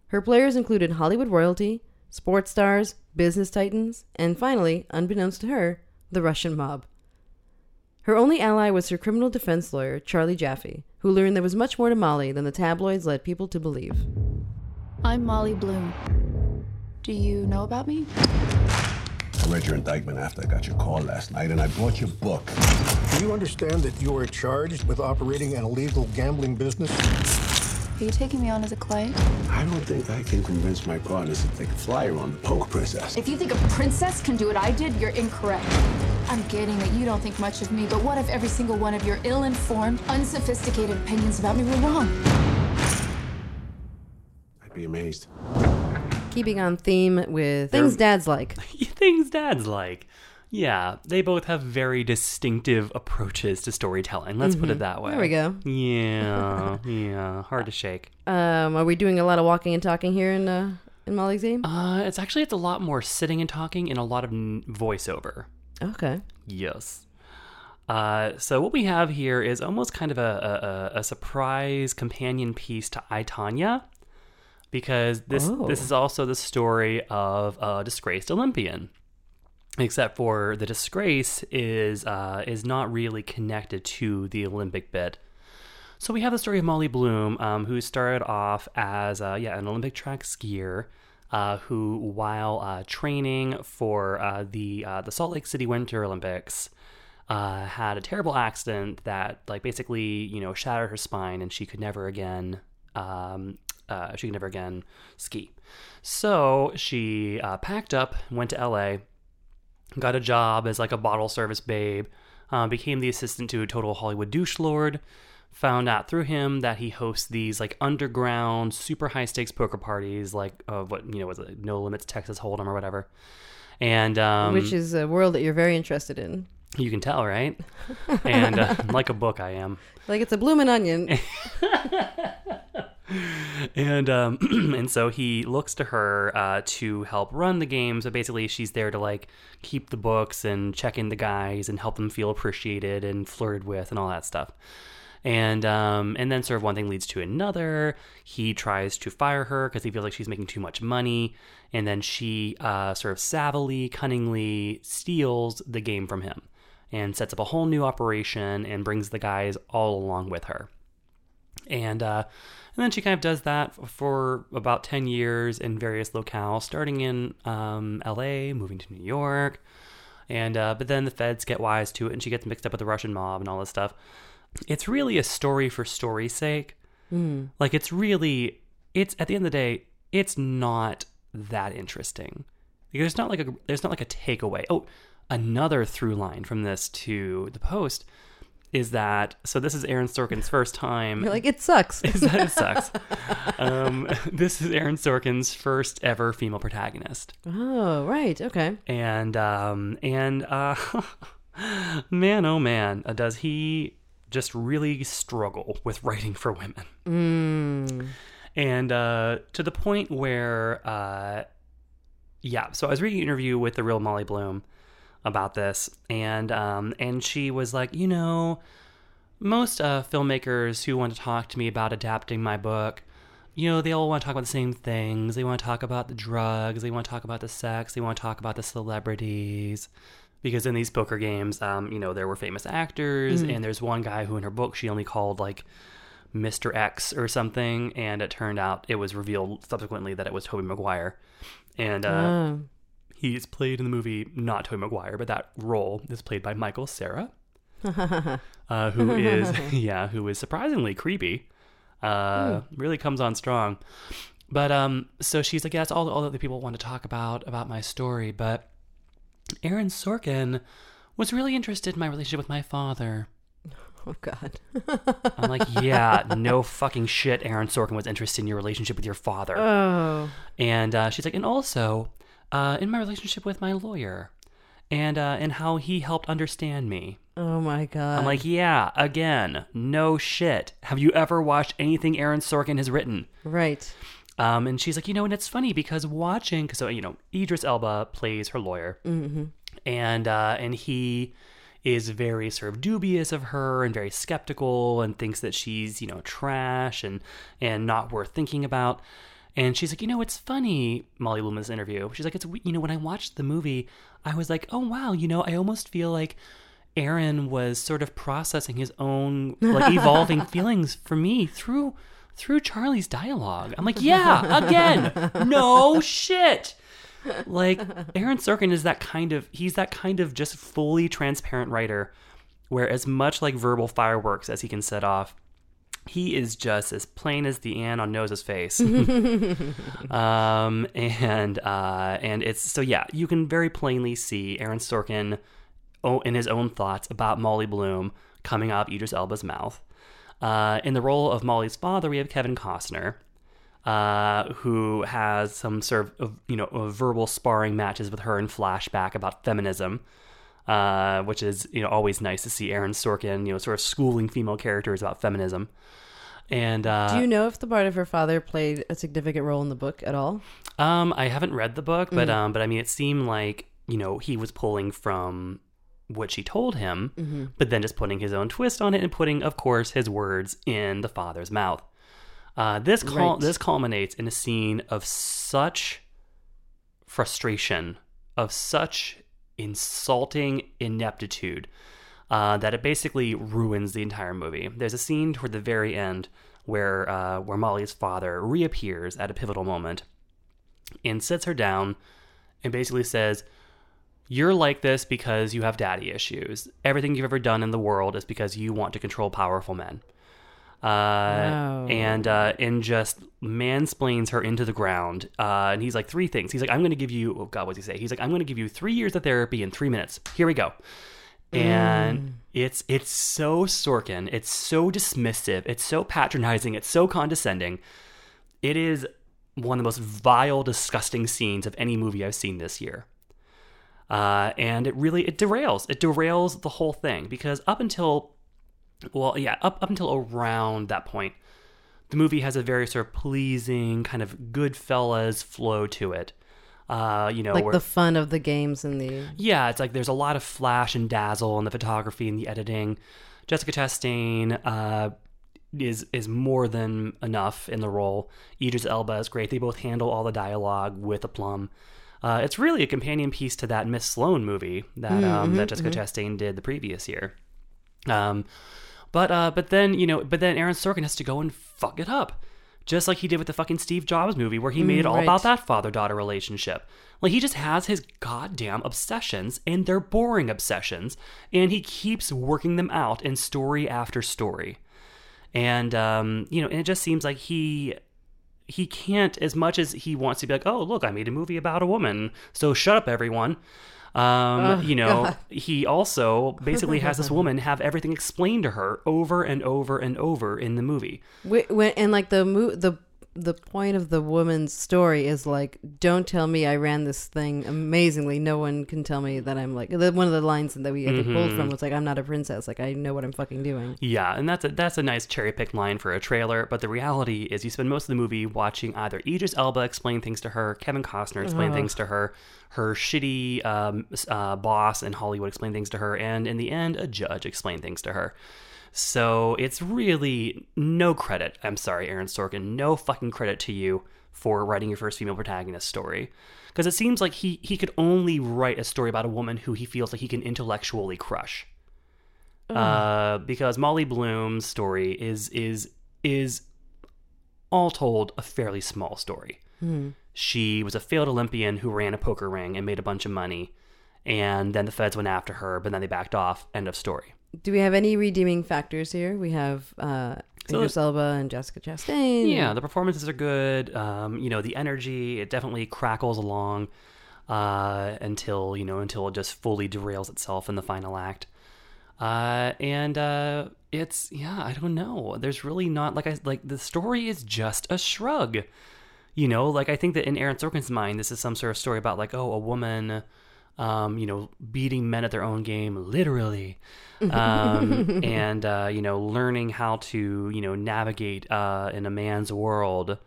S4: Her players included Hollywood royalty, sports stars, business titans, and finally, unbeknownst to her, the Russian mob. Her only ally was her criminal defense lawyer, Charlie Jaffey, who learned there was much more to Molly than the tabloids led people to believe.
S7: I'm Molly Bloom. Do you know about me?
S10: I read your indictment after I got your call last night, and I bought your book.
S11: Do you understand that you are charged with operating an illegal gambling business?
S7: Are you taking me on as a client?
S10: I don't think I can convince my partners to take a flyer on the poker princess.
S7: If you think a princess can do what I did, you're incorrect. I'm getting that you don't think much of me, but what if every single one of your ill informed, unsophisticated opinions about me were wrong?
S10: I'd be amazed.
S4: Keeping on theme with things dads like.
S3: Things dads like. Yeah, they both have very distinctive approaches to storytelling. Let's put it that way.
S4: There we go.
S3: Yeah, yeah, hard to shake.
S4: Um, are we doing a lot of walking and talking here in uh, in Molly's Game?
S3: Uh, it's actually it's a lot more sitting and talking and a lot of n- voiceover.
S4: Okay.
S3: Yes. Uh, so what we have here is almost kind of a, a, a surprise companion piece to I Tonya, because this
S4: Oh.
S3: this is also the story of a disgraced Olympian, except for the disgrace is uh, is not really connected to the Olympic bit. So we have the story of Molly Bloom, um, who started off as uh, yeah an Olympic track skier, uh, who while uh, training for uh, the uh, the Salt Lake City Winter Olympics, had a terrible accident that like basically you know shattered her spine and she could never again um, she could never again ski. So she packed up, went to LA, got a job as like a bottle service babe, uh, became the assistant to a total Hollywood douche lord. Found out through him that he hosts these like underground, super high stakes poker parties, like uh, what you know was it No Limits Texas Hold'em or whatever. And um,
S4: Which is a world that you're very interested in.
S3: you can tell, right? and uh, like a book, I am.
S4: Like it's a bloomin' onion.
S3: and um, and so he looks to her uh, to help run the game. So basically, she's there to like keep the books and check in the guys and help them feel appreciated and flirted with and all that stuff. And um, and then sort of one thing leads to another. He tries to fire her because he feels like she's making too much money, and then she uh, sort of savvily, cunningly steals the game from him and sets up a whole new operation and brings the guys all along with her and uh, and then she kind of does that for about 10 years in various locales starting in um, la moving to new york. And uh, but then the feds get wise to it and she gets mixed up with the russian mob and all this stuff. It's really a story for story's sake. Like it's really it's at the end of the day it's not that interesting. Like, there's not like a there's not like a takeaway. Oh another through line from this to the post is that so this is aaron sorkin's first time
S4: You're like, it sucks.
S3: is that it sucks. um, this is Aaron Sorkin's first ever female protagonist,
S4: oh, right. Okay.
S3: and um, and uh, man, oh man, uh, does he just really struggle with writing for women?
S4: Mm.
S3: and uh, to the point where, uh, yeah. So I was reading an interview with the real Molly Bloom about this, and um, and she was like, you know, most uh, filmmakers who want to talk to me about adapting my book, you know, they all want to talk about the same things. They want to talk about the drugs. They want to talk about the sex. They want to talk about the celebrities. Because in these poker games, um, you know, there were famous actors, and there's one guy who, in her book, she only called like Mr. X or something, and it turned out it was revealed subsequently that it was Tobey Maguire, and uh,
S4: Oh.
S3: He's played in the movie not Tobey Maguire, but that role is played by Michael Cera, uh, who is yeah, who is surprisingly creepy. Uh, Really comes on strong. But um, so she's like, yeah, that's all all the people want to talk about about my story. But Aaron Sorkin was really interested in my relationship with my father.
S4: Oh God.
S3: I'm like, yeah, no fucking shit. Aaron Sorkin was interested in your relationship with your father.
S4: Oh.
S3: And uh, she's like, and also uh, in my relationship with my lawyer, and uh, and how he helped understand me.
S4: Oh my God.
S3: I'm like, yeah, again, no shit. Have you ever watched anything Aaron Sorkin has written?
S4: Right.
S3: Um, and she's like, you know, and it's funny because watching, because so you know, Idris Elba plays her lawyer,
S4: Mhm.
S3: and uh, and he is very sort of dubious of her and very skeptical and thinks that she's you know trash and and not worth thinking about. And she's like, you know, it's funny, Molly Bloom in this interview. She's like, it's you know, when I watched the movie, I was like, oh wow, you know, I almost feel like Aaron was sort of processing his own like evolving feelings for me through through Charlie's dialogue. I'm like, yeah, again, no shit. Like Aaron Sorkin is that kind of he's that kind of just fully transparent writer where as much like verbal fireworks as he can set off, he is just as plain as the Ann on Nose's face. um, and uh, and it's so yeah, you can very plainly see Aaron Sorkin o- in his own thoughts about Molly Bloom coming out of Idris Elba's mouth. Uh, in the role of Molly's father, we have Kevin Costner, uh, who has some sort of you know of verbal sparring matches with her in flashback about feminism. Uh, which is you know always nice to see Aaron Sorkin you know sort of schooling female characters about feminism. And uh,
S4: Do you know if the part of her father played a significant role in the book at all?
S3: Um, I haven't read the book, but
S4: Mhm.
S3: um, but I mean, it seemed like you know he was pulling from what she told him,
S4: Mhm.
S3: but then just putting his own twist on it and putting, of course, his words in the father's mouth. Uh, this cul-
S4: Right.
S3: this culminates in a scene of such frustration, of such insulting ineptitude, uh, that it basically ruins the entire movie. There's a scene toward the very end where uh, where Molly's father reappears at a pivotal moment and sits her down and basically says, You're like this because you have daddy issues. Everything you've ever done in the world is because you want to control powerful men. Uh,
S4: Wow.
S3: and uh, and just mansplains her into the ground. Uh, and he's like three things. He's like, I'm going to give you. Oh God, what's he say? He's like, I'm going to give you three years of therapy in three minutes. Here we go. And it's it's so Sorkin. It's so dismissive. It's so patronizing. It's so condescending. It is one of the most vile, disgusting scenes of any movie I've seen this year. Uh, and it really it derails. It derails the whole thing because up until well, yeah, up up until around that point, the movie has a very sort of pleasing kind of Goodfellas flow to it. Uh, you know,
S4: like
S3: where-
S4: the fun of the games and the
S3: yeah, it's like there's a lot of flash and dazzle in the photography and the editing. Jessica Chastain uh, is is more than enough in the role. Idris Elba is great. They both handle all the dialogue with aplomb. Uh, it's really a companion piece to that Miss Sloane movie that um,
S4: Mhm,
S3: that Jessica
S4: mhm.
S3: Chastain did the previous year. Um, but uh, but then you know, but then Aaron Sorkin has to go and fuck it up, just like he did with the fucking Steve Jobs movie, where he
S4: Mm,
S3: made it all
S4: right.
S3: about that father daughter relationship. Like he just has his goddamn obsessions, and they're boring obsessions, and he keeps working them out in story after story. And um, you know, and it just seems like he he can't as much as he wants to be like, oh look, I made a movie about a woman, so shut up, everyone. Um,
S4: Oh,
S3: you know,
S4: God.
S3: he also basically has this woman have everything explained to her over and over and over in the movie.
S4: Wh- when and like the mo- the the point of the woman's story is like, don't tell me I ran this thing amazingly. No one can tell me that I'm like the, one of the lines that we think, pulled from
S3: Mhm.
S4: was like, I'm not a princess. Like I know what I'm fucking doing.
S3: Yeah, and that's a that's a nice cherry picked line for a trailer. But the reality is, you spend most of the movie watching either Idris Elba explain things to her, Kevin Costner explain
S4: Ugh.
S3: things to her, her shitty um, uh, boss in Hollywood explain things to her, and in the end, a judge explain things to her. So it's really no credit. I'm sorry, Aaron Sorkin, no fucking credit to you for writing your first female protagonist story. Because it seems like he, he could only write a story about a woman who he feels like he can intellectually crush uh, because Molly Bloom's story is is is all told a fairly small story.
S4: Hmm.
S3: She was a failed Olympian who ran a poker ring and made a bunch of money, and then the feds went after her, but then they backed off. End of story.
S4: Do we have any redeeming factors here? We have uh,
S3: So-
S4: Idris Elba and Jessica Chastain.
S3: Yeah, the performances are good. Um, you know, the energy it definitely crackles along. uh, until you know until it just fully derails itself in the final act. Uh, and uh, it's yeah, I don't know. There's really not like I like the story is just a shrug. You know, like I think that in Aaron Sorkin's mind, this is some sort of story about like oh, a woman, um, you know, beating men at their own game, literally, um, and uh, you know, learning how to you know navigate uh, in a man's world.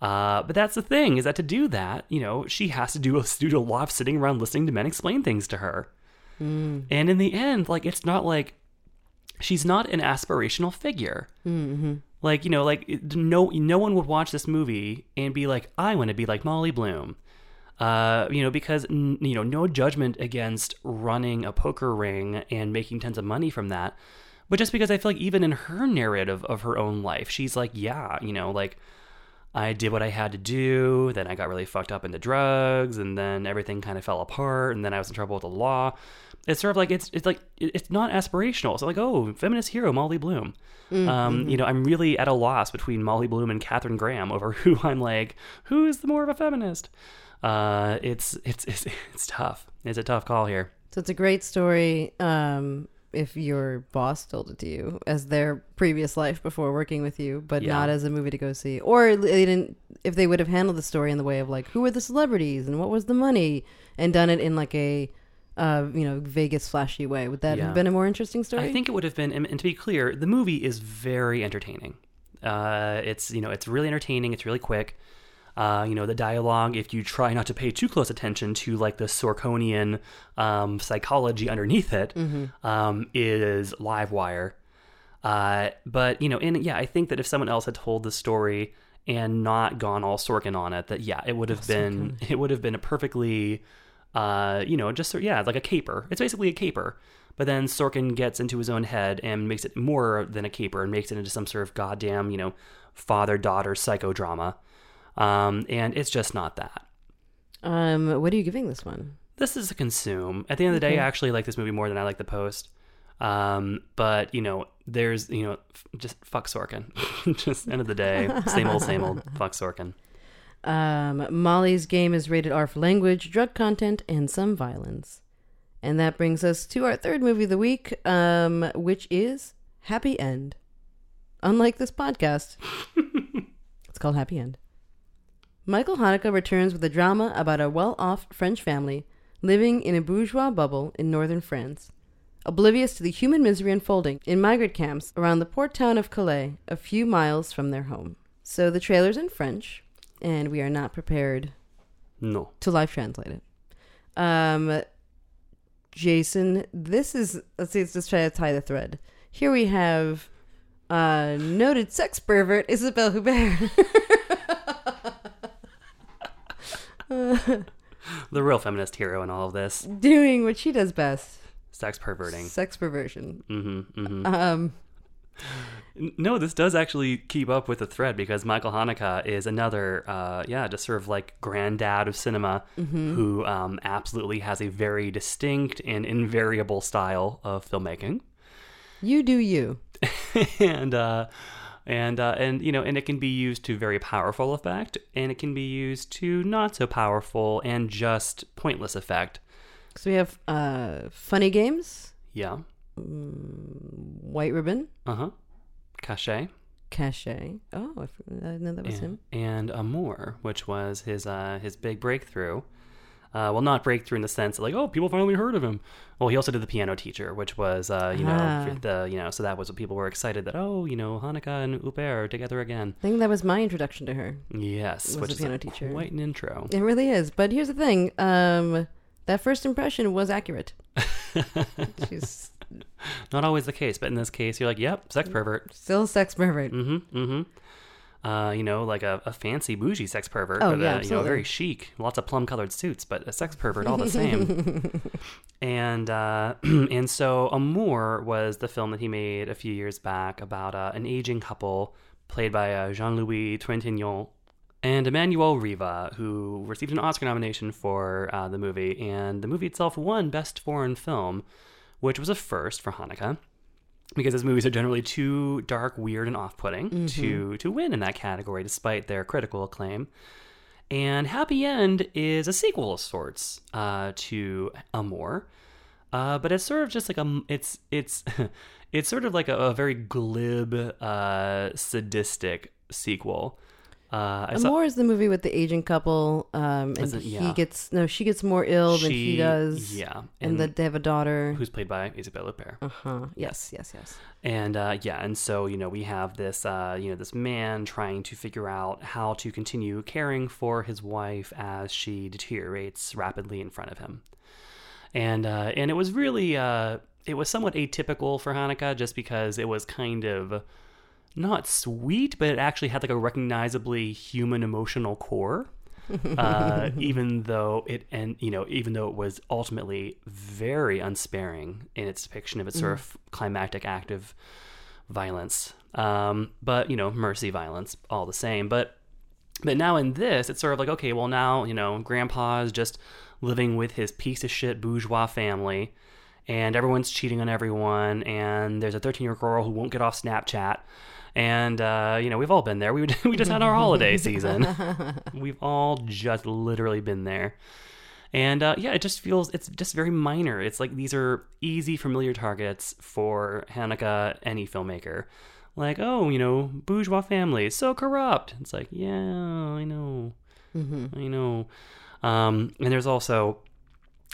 S3: Uh, but that's the thing is that to do that, you know, she has to do a, do a lot of sitting around listening to men explain things to her.
S4: Mm.
S3: And in the end, like it's not like she's not an aspirational figure.
S4: Mm-hmm.
S3: Like you know, like no no one would watch this movie and be like, I want to be like Molly Bloom. Uh, you know, because n- you know, no judgment against running a poker ring and making tons of money from that, but just because I feel like even in her narrative of her own life, she's like, yeah, you know, like I did what I had to do. Then I got really fucked up into drugs, and then everything kind of fell apart. And then I was in trouble with the law. It's sort of like it's it's like it's not aspirational. It's like oh, feminist hero Molly Bloom.
S4: Mm,
S3: Um,
S4: mm-hmm.
S3: you know, I'm really at a loss between Molly Bloom and Katharine Graham over who I'm like, who's the more of a feminist? Uh, it's it's it's it's tough. It's a tough call here.
S4: So it's a great story. Um, if your boss told it to you as their previous life before working with you, but
S3: Yeah.
S4: not as a movie to go see, or they didn't, if they would have handled the story in the way of like who were the celebrities and what was the money, and done it in like a, uh, you know, Vegas flashy way, would that
S3: Yeah.
S4: have been a more interesting story?
S3: I think it would have been, and and to be clear, the movie is very entertaining. Uh, it's you know it's really entertaining. It's really quick. Uh, you know the dialogue. If you try not to pay too close attention to like the Sorkinian um, psychology underneath it,
S4: Mhm.
S3: um, is live wire. Uh, but you know, and yeah, I think that if someone else had told the story and not gone all Sorkin on it, that yeah, it would have been it would have been a perfectly, uh, you know, just yeah, like a caper. It's basically a caper. But then Sorkin gets into his own head and makes it more than a caper and makes it into some sort of goddamn, you know, father daughter psychodrama. Um, and it's just not that.
S4: Um, what are you giving this one?
S3: This is a consume. At the end of the day, I actually like this movie more than I like the post. Um, but you know, there's you know, f- just fuck Sorkin. just end of the day, same old, same old. Fuck Sorkin.
S4: Um, Molly's game is rated R for language, drug content, and some violence. And that brings us to our third movie of the week, um, which is Happy End. Unlike this podcast, it's called Happy End. Michael Haneke returns with a drama about a well off French family living in a bourgeois bubble in northern France, oblivious to the human misery unfolding in migrant camps around the port town of Calais, a few miles from their home. So the trailer's in French, and we are not prepared
S3: No.
S4: to live translate it. Um, Jason, this is let's see, let's just try to tie the thread. Here we have uh, noted sex pervert Isabelle Huppert.
S3: The real feminist hero in all of this.
S4: doing what she does best
S3: Sex perverting.
S4: sex perversion.
S3: Mm-hmm, mm-hmm.
S4: Um,
S3: No, this does actually keep up with the thread because Michael Haneke is another, uh, yeah, just sort of like granddad of cinema
S4: Mhm.
S3: who um, absolutely has a very distinct and invariable style of filmmaking.
S4: you do you.
S3: and uh, and uh, and you know, and it can be used to very powerful effect, and it can be used to not so powerful and just pointless effect.
S4: So we have uh, funny games,
S3: Yeah.
S4: mm, White Ribbon,
S3: Uh huh. Caché.
S4: Caché. Oh, i, know that was him.
S3: and Amour, which was his uh, his big breakthrough. Uh, well, not breakthrough in the sense of like, oh, people finally heard of him. Well, he also did the Piano Teacher, which was, uh, you know,
S4: Ah.
S3: the you know, so that was what people were excited that oh, you know, Haneke and Huppert are together again.
S4: I think that was my introduction to her.
S3: Yes,
S4: Was
S3: which is
S4: piano
S3: a
S4: teacher.
S3: quite an intro.
S4: It really is. But here's the thing. Um, that first impression was accurate. She's
S3: Not always the case, but in this case, you're like, yep, sex pervert.
S4: still sex pervert.
S3: Mm-hmm. Mm-hmm. Uh, you know, like a, a fancy bougie sex pervert,
S4: Oh,
S3: but
S4: yeah,
S3: uh, you know, very chic, lots of plum-colored suits, but a sex pervert all the same. and uh, and so Amour was the film that he made a few years back about uh, an aging couple played by uh, Jean-Louis Trintignant and Emmanuelle Riva, who received an Oscar nomination for uh, the movie, and the movie itself won Best Foreign Film, which was a first for Haneke because his movies are generally too dark, weird, and off-putting
S4: Mhm.
S3: to to win in that category, despite their critical acclaim. And Happy End is a sequel of sorts uh, to Amour, uh, but it's sort of just like a it's it's it's sort of like a, a very glib, uh, sadistic sequel. Uh, I saw-
S4: Amour is the movie with the aging couple, um, and
S3: it-
S4: he gets no, she gets more ill than he does.
S3: yeah,
S4: and, that they have a daughter.
S3: who's played by Isabelle Huppert.
S4: Uh huh. Yes, yes, yes.
S3: And uh, yeah, and so you know we have this uh, you know this man trying to figure out how to continue caring for his wife as she deteriorates rapidly in front of him, and uh, and it was really uh, it was somewhat atypical for Haneke just because it was kind of not sweet, but it actually had like a recognizably human emotional core. uh, even though it and you know even though it was ultimately very unsparing in its depiction of its sort of climactic act of violence. Um, but you know mercy violence all the same. But but now in this it's sort of like okay well now you know grandpa's just living with his piece of shit bourgeois family and everyone's cheating on everyone and there's a 13 year old girl who won't get off snapchat and uh, you know we've all been there. We, we just had our holiday season. We've all just literally been there. And uh, yeah it just feels it's just very minor. It's like these are easy familiar targets for Haneke any filmmaker. Like oh you know bourgeois family so corrupt. It's like yeah i know. I know. Um, and there's also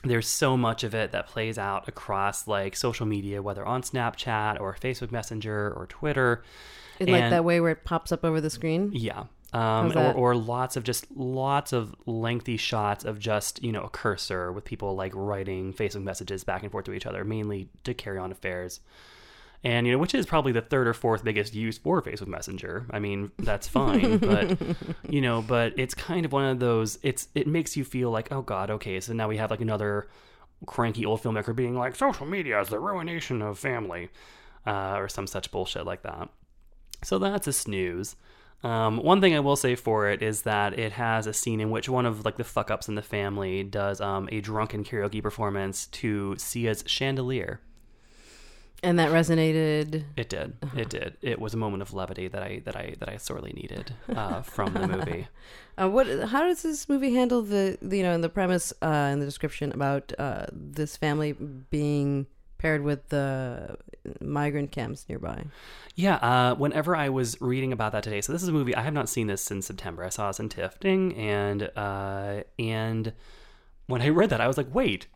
S3: there's so much of it that plays out across like social media whether on snapchat or facebook messenger or twitter
S4: In like that way where it pops up over the screen.
S3: yeah. Um, or, or lots of just lots of lengthy shots of just you know a cursor with people like writing Facebook messages back and forth to each other, mainly to carry on affairs, and you know which is probably the third or fourth biggest use for Facebook Messenger. I mean that's fine, but you know, but it's kind of one of those. It's it makes you feel like oh god, okay, so now we have like another cranky old filmmaker being like social media is the ruination of family, uh, or some such bullshit like that. So that's a snooze. Um, one thing I will say for it is that it has a scene in which one of like the fuck ups in the family does um, a drunken karaoke performance to Sia's chandelier.
S4: And that resonated.
S3: It did. It did. It was a moment of levity that I that I that I sorely needed uh, from the movie.
S4: Uh, what? How does this movie handle the, the you know in the premise uh, in the description about uh, this family being paired with the migrant camps nearby?
S3: Yeah, uh, whenever I was reading about that today, so this is a movie I have not seen this since September. I saw this in Tifting, and uh, and when I read that, I was like, wait,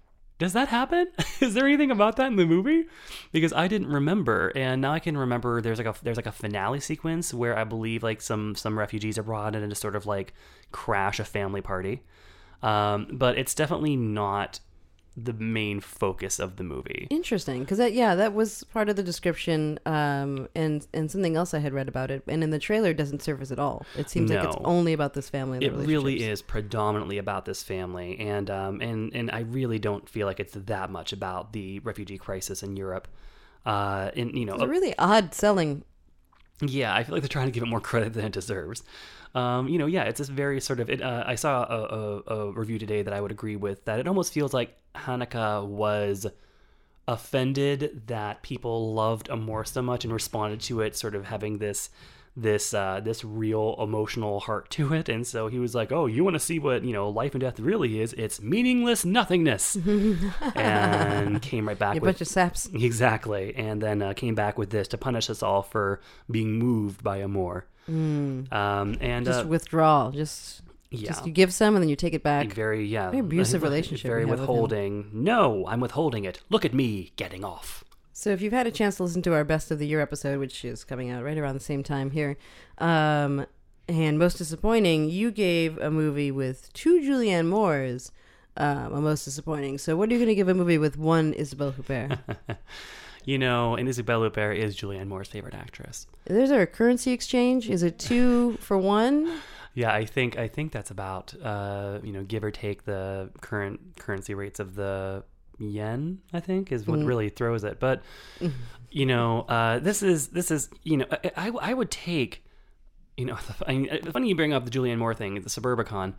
S3: does that happen? is there anything about that in the movie? Because I didn't remember, and now I can remember. There's like a there's like a finale sequence where I believe like some some refugees are brought in to sort of like crash a family party, um, but it's definitely not the main focus of the movie.
S4: Interesting, because that yeah, that was part of the description, um, and and something else I had read about it, and in the trailer it doesn't surface at all. It seems like it's only about this family.
S3: It really is predominantly about this family and um and and i really don't feel like it's that much about the refugee crisis in europe uh and you know
S4: It's a really odd selling.
S3: yeah i feel like they're trying to give it more credit than it deserves um you know yeah it's this very sort of it uh, i saw a, a, a review today that i would agree with that it almost feels like Haneke was offended that people loved Amour so much and responded to it sort of having this this uh, this real emotional heart to it and so he was like oh you want to see what you know life and death really is it's meaningless nothingness and came right back
S4: A
S3: with
S4: bunch of saps.
S3: exactly and then uh, came back with this to punish us all for being moved by Amour
S4: Mm.
S3: um, and
S4: Just
S3: uh,
S4: withdrawal. Just
S3: yeah.
S4: just you give some and then you take it back.
S3: very yeah
S4: Very abusive relationship
S3: very withholding no i'm withholding it look at me getting off
S4: So if you've had a chance to listen to our best of the year episode, which is coming out right around the same time here, um, and most disappointing, you gave a movie with two Julianne Moores um, a most disappointing. So what are you going to give a movie with one Isabelle Huppert?
S3: You know, and Isabelle Huppert is Julianne Moore's favorite actress.
S4: Is there a currency exchange? Is it two for one?
S3: Yeah, I think I think that's about uh, you know give or take the current currency rates of the yen. I think is what
S4: Mhm.
S3: really throws it. But you know, uh, this is this is you know I, I, I would take you know I mean, funny you bring up the Julianne Moore thing, the Suburbicon,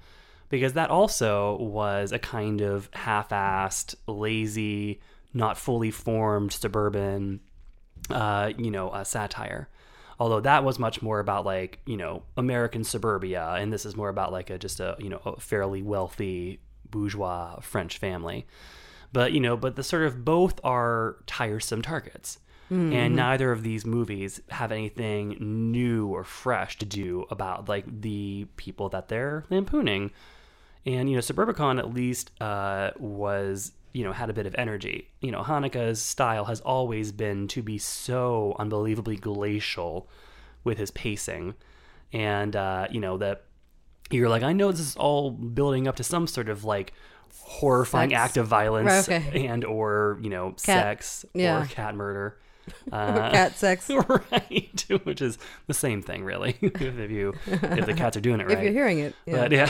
S3: because that also was a kind of half-assed, lazy, not fully formed suburban, uh, you know, uh, satire Although that was much more about like you know American suburbia, and this is more about like a just a you know a fairly wealthy bourgeois French family. But you know, but the sort of both are tiresome targets.
S4: Mhm.
S3: And neither of these movies have anything new or fresh to do about like the people that they're lampooning. And you know, Suburbicon at least uh, was you know had a bit of energy. You know, Haneke's style has always been to be so unbelievably glacial with his pacing, and uh, you know that you're like, I know this is all building up to some sort of like horrifying
S4: Sex.
S3: act of violence
S4: Right, okay.
S3: and or you know
S4: Cat-
S3: sex
S4: yeah.
S3: or cat murder.
S4: Cat sex.
S3: right? Which is the same thing, really. if you if the cats are doing it right, If
S4: you're hearing it, yeah.
S3: But, yeah.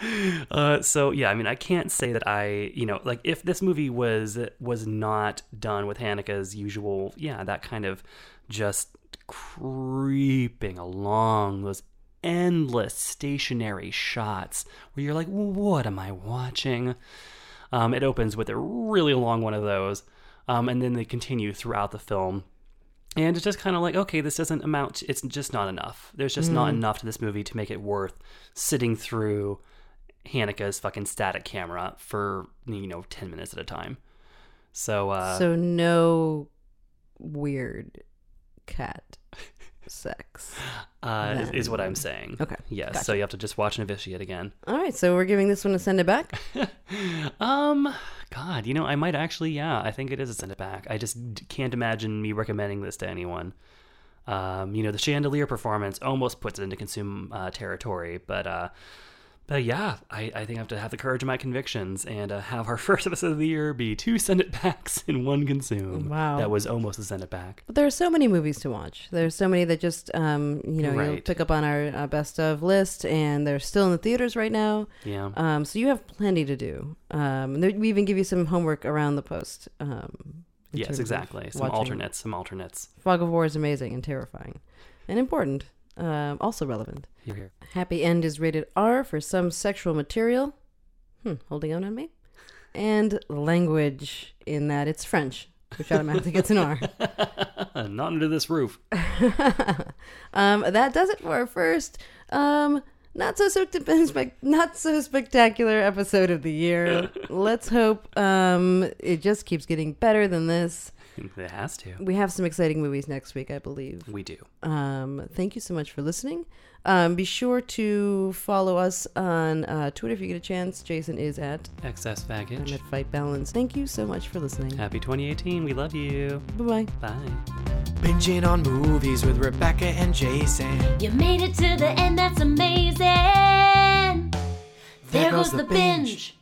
S3: uh, so yeah, I mean, I can't say that I, you know, like if this movie was was not done with Haneke's usual, yeah, that kind of just creeping along those endless stationary shots where you're like, what am I watching? Um, it opens with a really long one of those, um, and then they continue throughout the film. And it's just kind of like, okay, this doesn't amount. To, it's just not enough. There's just not
S4: Mm.
S3: enough to this movie to make it worth sitting through Haneke's fucking static camera for you know ten minutes at a time. So, uh,
S4: so no weird cat sex.
S3: uh, is, is what I'm saying.
S4: Okay,
S3: Yes.
S4: gotcha.
S3: So you have to just watch Novitiate again.
S4: All right, so we're giving this one a send it back.
S3: Um, God, you know, I might actually, yeah, I think it is a send it back. I just can't imagine me recommending this to anyone. Um, you know, the chandelier performance almost puts it into consume uh, territory, but uh, but yeah, I, I think I have to have the courage of my convictions and uh, have our first episode of the year be two send it backs in one consume.
S4: Wow.
S3: that was almost a send it back.
S4: But there are so many movies to watch. There's so many that just, um, you know, you'll pick up on our uh, best of list, and they're still in the theaters right now.
S3: Yeah.
S4: Um, so you have plenty to do. Um, and we even give you some homework around the post. Um,
S3: Yes, exactly. Some alternates. Some alternates.
S4: Fog of War is amazing and terrifying, and important. Um, also relevant.
S3: Here, here.
S4: Happy End is rated R for some sexual material. Hmm, holding on on me. And language in that it's French, which automatically gets an R.
S3: Not under this roof.
S4: um, that does it for our first um, not so spec- not so spectacular episode of the year. Let's hope um, it just keeps getting better than this.
S3: It has to.
S4: We have some exciting movies next week, I believe.
S3: We do.
S4: Um, thank you so much for listening. Um, be sure to follow us on uh, Twitter if you get a chance. Jason is at
S3: Excess
S4: I'm at Fight Balance. Thank you so much for listening.
S3: Happy 2018. We love you.
S4: Bye bye.
S3: Bye.
S1: Binging on movies with Rebecca and Jason.
S2: You made it to the end, that's amazing. There,
S1: There
S2: goes,
S1: goes
S2: the
S1: the binge.
S2: binge.